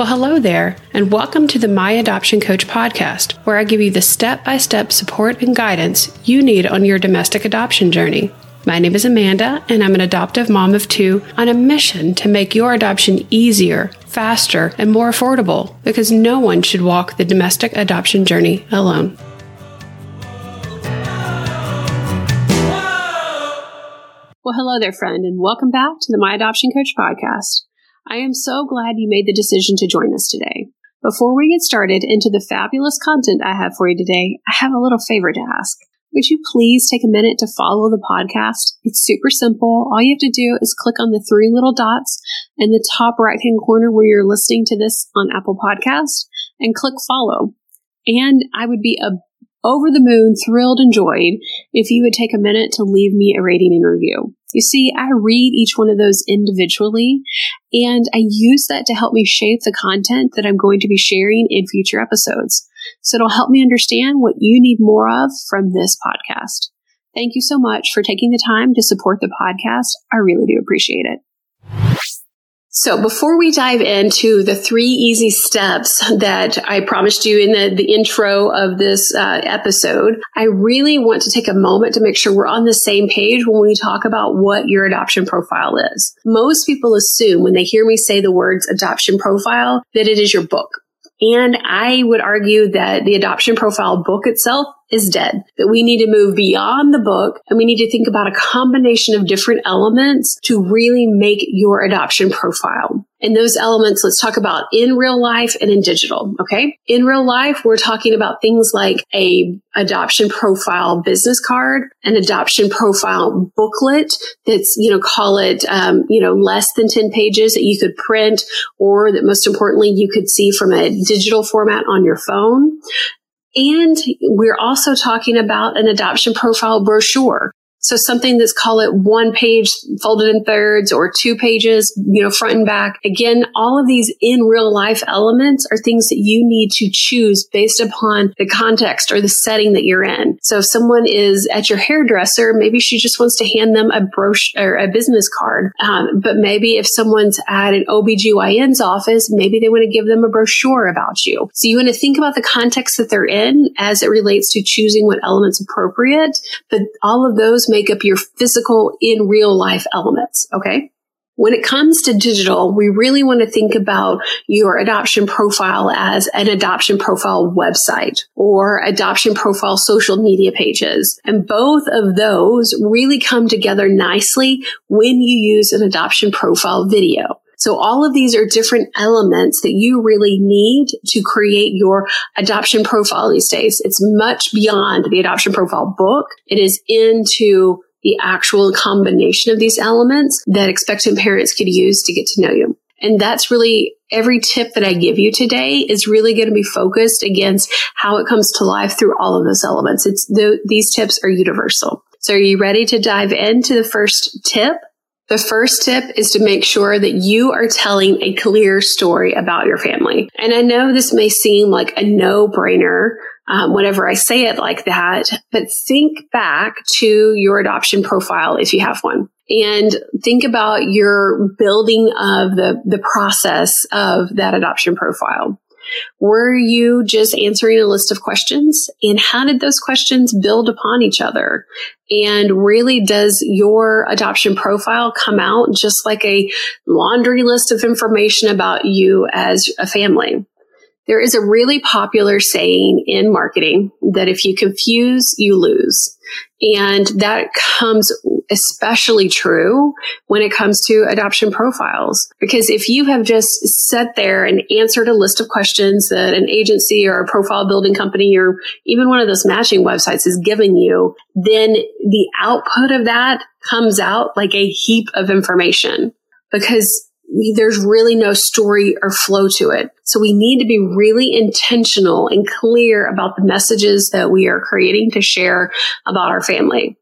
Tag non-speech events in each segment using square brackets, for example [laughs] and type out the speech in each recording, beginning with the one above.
Well, hello there, and welcome to the My Adoption Coach podcast, where I give you the step by step support and guidance you need on your domestic adoption journey. My name is Amanda, and I'm an adoptive mom of two on a mission to make your adoption easier, faster, and more affordable because no one should walk the domestic adoption journey alone. Well, hello there, friend, and welcome back to the My Adoption Coach podcast. I am so glad you made the decision to join us today. Before we get started into the fabulous content I have for you today, I have a little favor to ask. Would you please take a minute to follow the podcast? It's super simple. All you have to do is click on the three little dots in the top right hand corner where you're listening to this on Apple Podcast and click follow. And I would be a over the moon, thrilled and joyed if you would take a minute to leave me a rating and review. You see, I read each one of those individually and I use that to help me shape the content that I'm going to be sharing in future episodes. So it'll help me understand what you need more of from this podcast. Thank you so much for taking the time to support the podcast. I really do appreciate it. So before we dive into the three easy steps that I promised you in the, the intro of this uh, episode, I really want to take a moment to make sure we're on the same page when we talk about what your adoption profile is. Most people assume when they hear me say the words adoption profile that it is your book. And I would argue that the adoption profile book itself is dead, that we need to move beyond the book and we need to think about a combination of different elements to really make your adoption profile. And those elements, let's talk about in real life and in digital. Okay. In real life, we're talking about things like a adoption profile business card, an adoption profile booklet that's, you know, call it, um, you know, less than 10 pages that you could print or that most importantly, you could see from a digital format on your phone. And we're also talking about an adoption profile brochure. So something that's call it one page folded in thirds or two pages, you know, front and back. Again, all of these in real life elements are things that you need to choose based upon the context or the setting that you're in. So if someone is at your hairdresser, maybe she just wants to hand them a brochure or a business card. Um, but maybe if someone's at an OBGYN's office, maybe they want to give them a brochure about you. So you want to think about the context that they're in as it relates to choosing what elements appropriate. But all of those make up your physical in real life elements. Okay. When it comes to digital, we really want to think about your adoption profile as an adoption profile website or adoption profile social media pages. And both of those really come together nicely when you use an adoption profile video. So all of these are different elements that you really need to create your adoption profile these days. It's much beyond the adoption profile book. It is into the actual combination of these elements that expectant parents could use to get to know you. And that's really every tip that I give you today is really going to be focused against how it comes to life through all of those elements. It's the, these tips are universal. So are you ready to dive into the first tip? The first tip is to make sure that you are telling a clear story about your family. And I know this may seem like a no brainer um, whenever I say it like that, but think back to your adoption profile if you have one and think about your building of the, the process of that adoption profile. Were you just answering a list of questions? And how did those questions build upon each other? And really, does your adoption profile come out just like a laundry list of information about you as a family? There is a really popular saying in marketing that if you confuse, you lose. And that comes especially true when it comes to adoption profiles. Because if you have just sat there and answered a list of questions that an agency or a profile building company or even one of those matching websites is giving you, then the output of that comes out like a heap of information because there's really no story or flow to it. So we need to be really intentional and clear about the messages that we are creating to share about our family.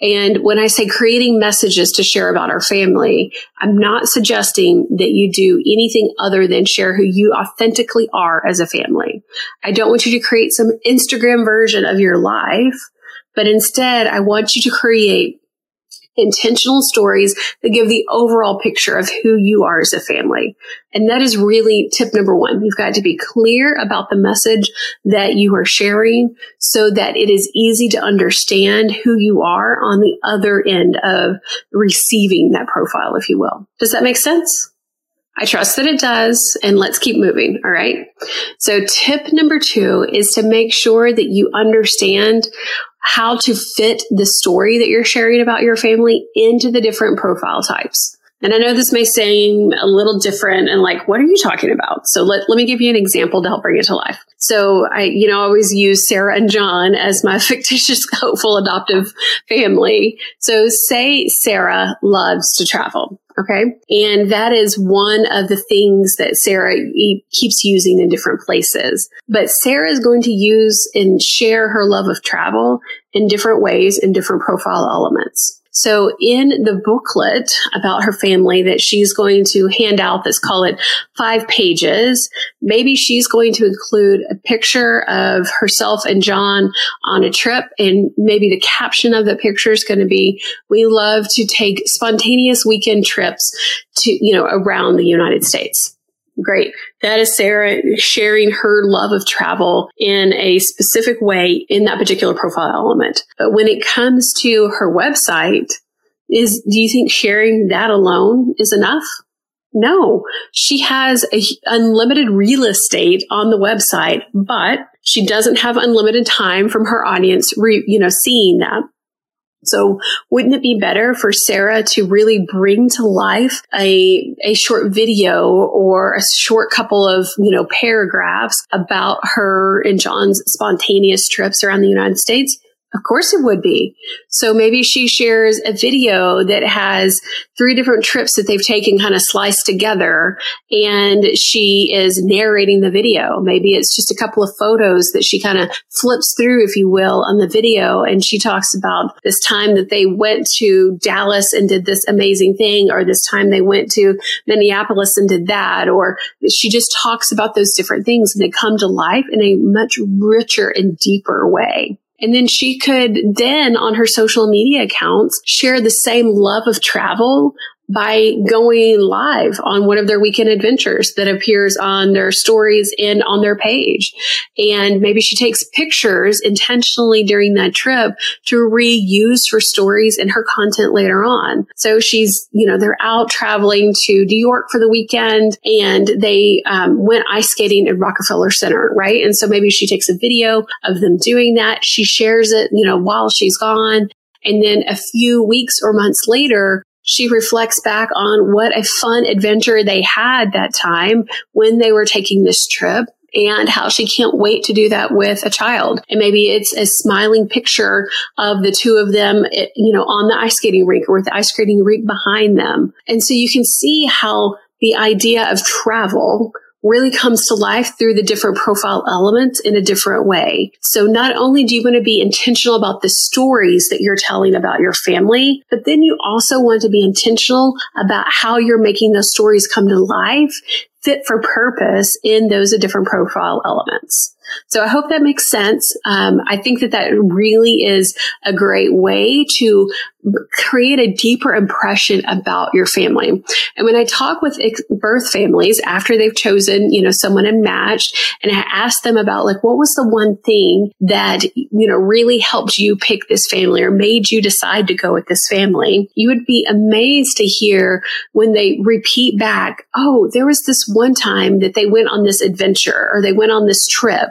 And when I say creating messages to share about our family, I'm not suggesting that you do anything other than share who you authentically are as a family. I don't want you to create some Instagram version of your life, but instead I want you to create intentional stories that give the overall picture of who you are as a family. And that is really tip number one. You've got to be clear about the message that you are sharing so that it is easy to understand who you are on the other end of receiving that profile, if you will. Does that make sense? I trust that it does, and let's keep moving. All right. So, tip number two is to make sure that you understand how to fit the story that you're sharing about your family into the different profile types. And I know this may seem a little different and like, what are you talking about? So let, let me give you an example to help bring it to life. So I, you know, I always use Sarah and John as my [laughs] fictitious hopeful adoptive family. So say Sarah loves to travel. Okay. And that is one of the things that Sarah keeps using in different places. But Sarah is going to use and share her love of travel in different ways in different profile elements. So in the booklet about her family that she's going to hand out, let's call it five pages, maybe she's going to include a picture of herself and John on a trip. And maybe the caption of the picture is going to be, we love to take spontaneous weekend trips to, you know, around the United States. Great. That is Sarah sharing her love of travel in a specific way in that particular profile element. But when it comes to her website, is, do you think sharing that alone is enough? No, she has a, unlimited real estate on the website, but she doesn't have unlimited time from her audience, re, you know, seeing that. So wouldn't it be better for Sarah to really bring to life a, a short video or a short couple of, you know, paragraphs about her and John's spontaneous trips around the United States? Of course it would be. So maybe she shares a video that has three different trips that they've taken kind of sliced together and she is narrating the video. Maybe it's just a couple of photos that she kind of flips through, if you will, on the video. And she talks about this time that they went to Dallas and did this amazing thing, or this time they went to Minneapolis and did that, or she just talks about those different things and they come to life in a much richer and deeper way. And then she could then on her social media accounts share the same love of travel by going live on one of their weekend adventures that appears on their stories and on their page. And maybe she takes pictures intentionally during that trip to reuse for stories in her content later on. So she's, you know, they're out traveling to New York for the weekend and they um, went ice skating at Rockefeller Center, right? And so maybe she takes a video of them doing that. She shares it, you know, while she's gone. And then a few weeks or months later, she reflects back on what a fun adventure they had that time when they were taking this trip and how she can't wait to do that with a child. And maybe it's a smiling picture of the two of them, you know, on the ice skating rink or with the ice skating rink behind them. And so you can see how the idea of travel really comes to life through the different profile elements in a different way. So not only do you want to be intentional about the stories that you're telling about your family, but then you also want to be intentional about how you're making those stories come to life fit for purpose in those different profile elements. So I hope that makes sense. Um, I think that that really is a great way to create a deeper impression about your family. And when I talk with birth families after they've chosen, you know, someone and matched, and I ask them about like, what was the one thing that, you know, really helped you pick this family or made you decide to go with this family? You would be amazed to hear when they repeat back, oh, there was this one time that they went on this adventure or they went on this trip.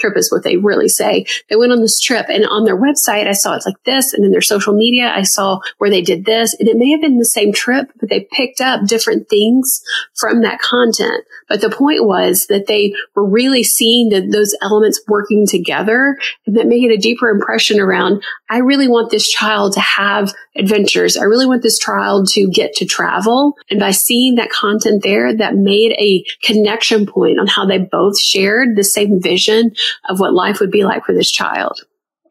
Trip is what they really say. They went on this trip and on their website, I saw it's like this. And in their social media, I saw where they did this. And it may have been the same trip, but they picked up different things from that content. But the point was that they were really seeing that those elements working together and that made a deeper impression around, I really want this child to have adventures. I really want this child to get to travel. And by seeing that content there, that made a connection point on how they both shared the same vision of what life would be like for this child.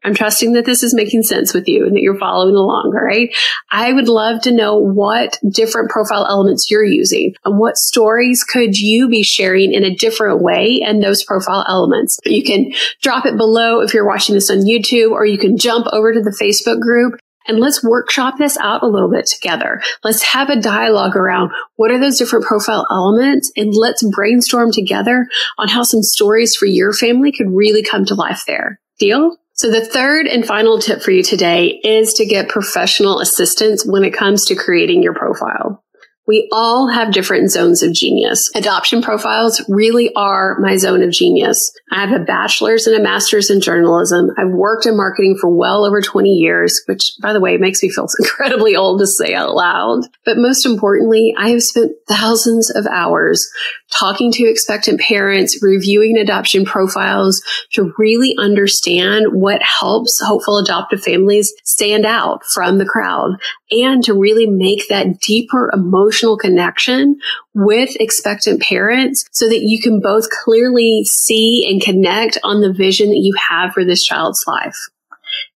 I'm trusting that this is making sense with you and that you're following along. Right. I would love to know what different profile elements you're using and what stories could you be sharing in a different way and those profile elements. You can drop it below if you're watching this on YouTube or you can jump over to the Facebook group And let's workshop this out a little bit together. Let's have a dialogue around what are those different profile elements and let's brainstorm together on how some stories for your family could really come to life there. Deal? So the third and final tip for you today is to get professional assistance when it comes to creating your profile. We all have different zones of genius. Adoption profiles really are my zone of genius. I have a bachelor's and a master's in journalism. I've worked in marketing for well over 20 years, which by the way makes me feel [laughs] incredibly old to say out loud. But most importantly, I have spent thousands of hours talking to expectant parents, reviewing adoption profiles to really understand what helps hopeful adoptive families stand out from the crowd and to really make that deeper emotional connection with expectant parents so that you can both clearly see and connect on the vision that you have for this child's life.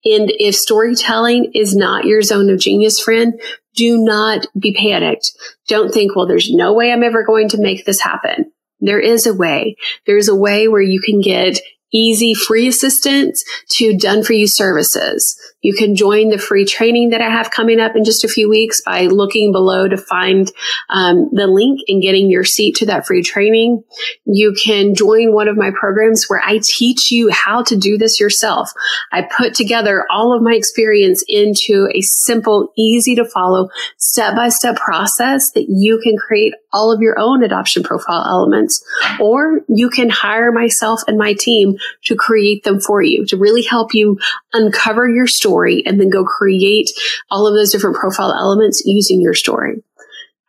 And if storytelling is not your zone of genius, friend, do not be panicked. Don't think, well, there's no way I'm ever going to make this happen. There is a way. There's a way where you can get easy free assistance to done for you services. You can join the free training that I have coming up in just a few weeks by looking below to find um, the link and getting your seat to that free training. You can join one of my programs where I teach you how to do this yourself. I put together all of my experience into a simple, easy to follow step by step process that you can create all of your own adoption profile elements, or you can hire myself and my team to create them for you to really help you uncover your story and then go create all of those different profile elements using your story.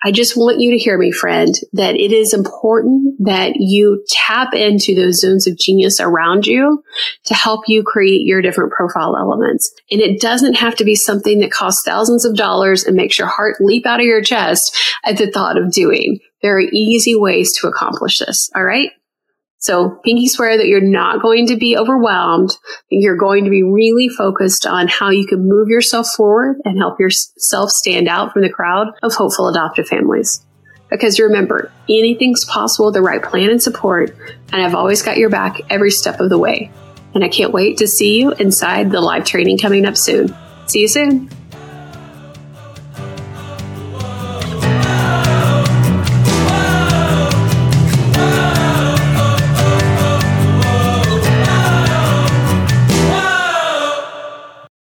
I just want you to hear me, friend, that it is important that you tap into those zones of genius around you to help you create your different profile elements. And it doesn't have to be something that costs thousands of dollars and makes your heart leap out of your chest at the thought of doing. There are easy ways to accomplish this. All right. So pinky swear that you're not going to be overwhelmed. You're going to be really focused on how you can move yourself forward and help yourself stand out from the crowd of hopeful adoptive families. Because remember, anything's possible with the right plan and support, and I've always got your back every step of the way. And I can't wait to see you inside the live training coming up soon. See you soon.